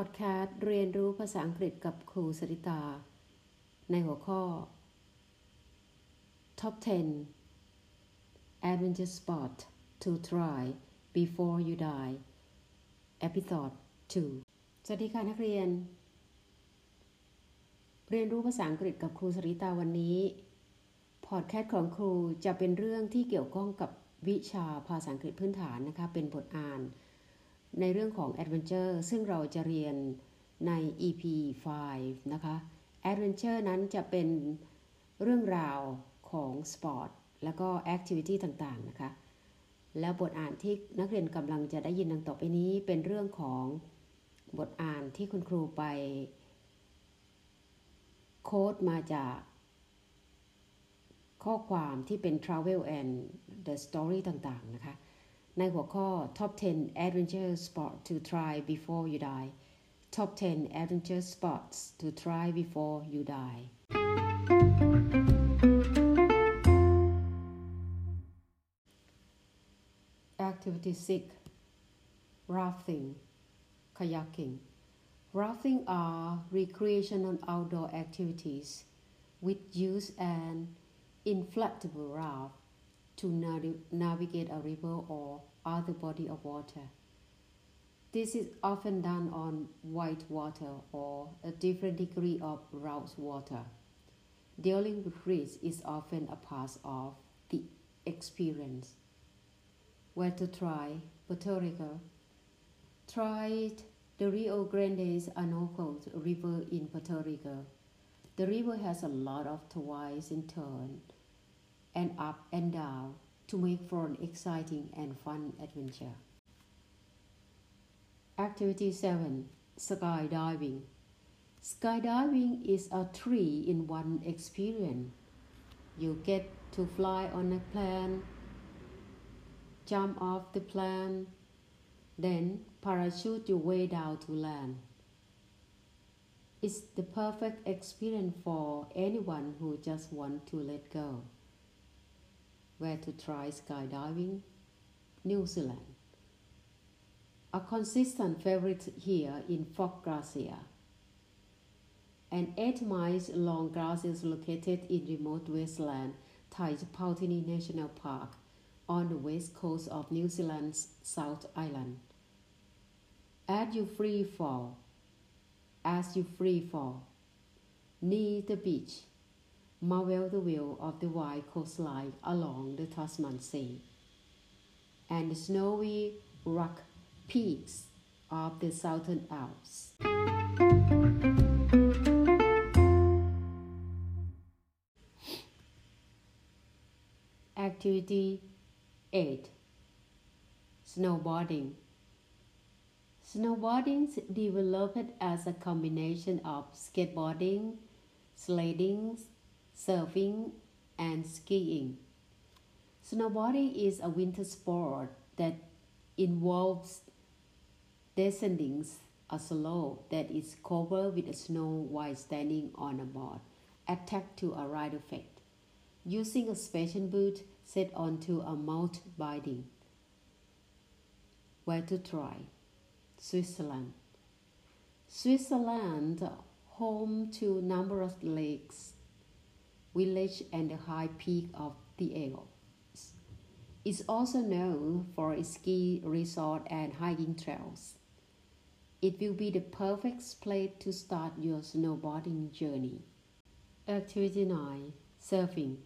พอดแคสต์เรียนรู้ภาษาอังกฤษกับครูสริตา ในหัวข้อ Top 10 Adventure Spot to try before you die Episode 2 สวัสดีค่ะนักเรียน เรียนรู้ภาษาอังกฤษกับครูสริตาวันนี้พอดแคสต์ของครูจะเป็นเรื่องที่เกี่ยวข้องกับวิชาภาษาอังกฤษพื้นฐานนะคะ เป็นบทอ่าน ในเรื่องของ Adventure ซึ่งเราจะเรียนใน EP 5 นะคะ Adventure นั้นจะเป็นเรื่องราวของสปอร์ตแล้วก็ Activity ต่าง ๆ นะคะ แล้วบทอ่านที่นักเรียนกำลังจะได้ยินดังต่อไปนี้เป็นเรื่องของบทอ่านที่คุณครูไป โค้ดมาจากข้อความที่เป็น Travel and the Story ต่าง ๆ นะคะ ในหัวข้อ Top 10 Adventure Spots to try before you die Top 10 Adventure Spots to try before you die Activity 6 Rafting Kayaking Rafting are recreational outdoor activities which use an inflatable raft to navigate a river or other body of water. This is often done on white water or a different degree of rough water. Dealing with risk is often a part of the experience. Where to try Puerto Rico. Tried the Rio Grande's Añasco River in Puerto Rico. The river has a lot of twists and turns and up and down to make for an exciting and fun adventure. Activity 7 Skydiving. Skydiving is a three in one experience. You get to fly on a plane, jump off the plane, then parachute your way down to land. It's the perfect experience for anyone who just wants to let go where to try skydiving, New Zealand. A consistent favorite here in Fox Glacier. An 8 miles long glacier is located in remote wasteland Taipatini National Park on the west coast of New Zealand's South Island. As you free fall, as you free fall, near the beach, marvel the view of the wide coastline along the Tasman Sea. And the snowy rock peaks of the Southern Alps. Activity 8 Snowboarding. Snowboarding developed as a combination of skateboarding, sledding, surfing, and skiing. Snowboarding is a winter sport that involves descending a slope that is covered with snow while standing on a board attached to a rider effect, using a special boot set onto a mount binding. Where to try? Switzerland. Switzerland, home to numerous lakes, village and the high peak of Alps. It's also known for its ski resort and hiking trails. It will be the perfect place to start your snowboarding journey. Activity 9 Surfing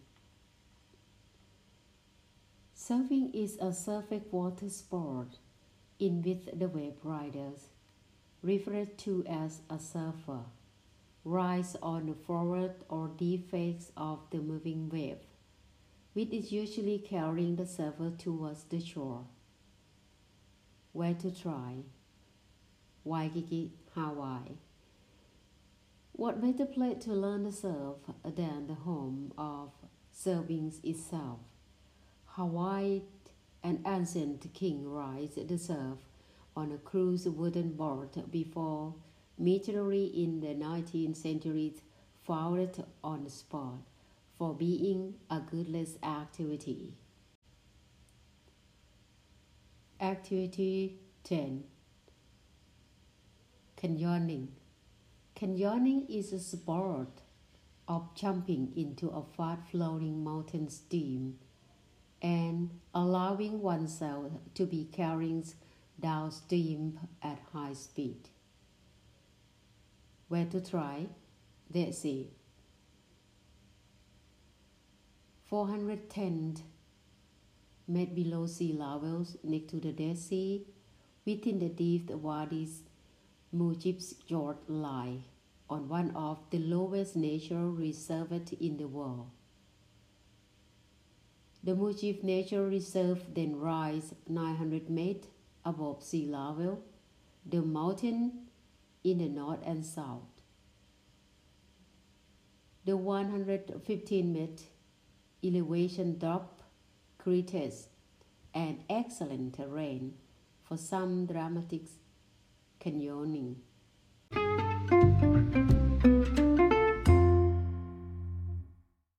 Surfing is a surface water sport in which the wave riders, referred to as a surfer, rise on the forward or deep of the moving wave, which is usually carrying the surfer towards the shore. Where to try? Waikiki, Hawaii. What better place to learn to surf than the home of surfing itself? Hawaii, an ancient king rides the surf on a cruise wooden board before Military in the 19th century founded on the spot for being a goodless activity. Activity 10 Canyoning. Canyoning is a sport of jumping into a fast flowing mountain stream and allowing oneself to be carried downstream at high speed. Where to try? Let's see. 410 met below sea levels next to the Dead Sea, within the deep wadis Mujib's Jord lie on one of the lowest natural reserves in the world. The Mujib Nature Reserve then rises 900 meters above sea level, the mountain in the north and south. The 115 meter elevation drop created an excellent terrain for some dramatic canyoning.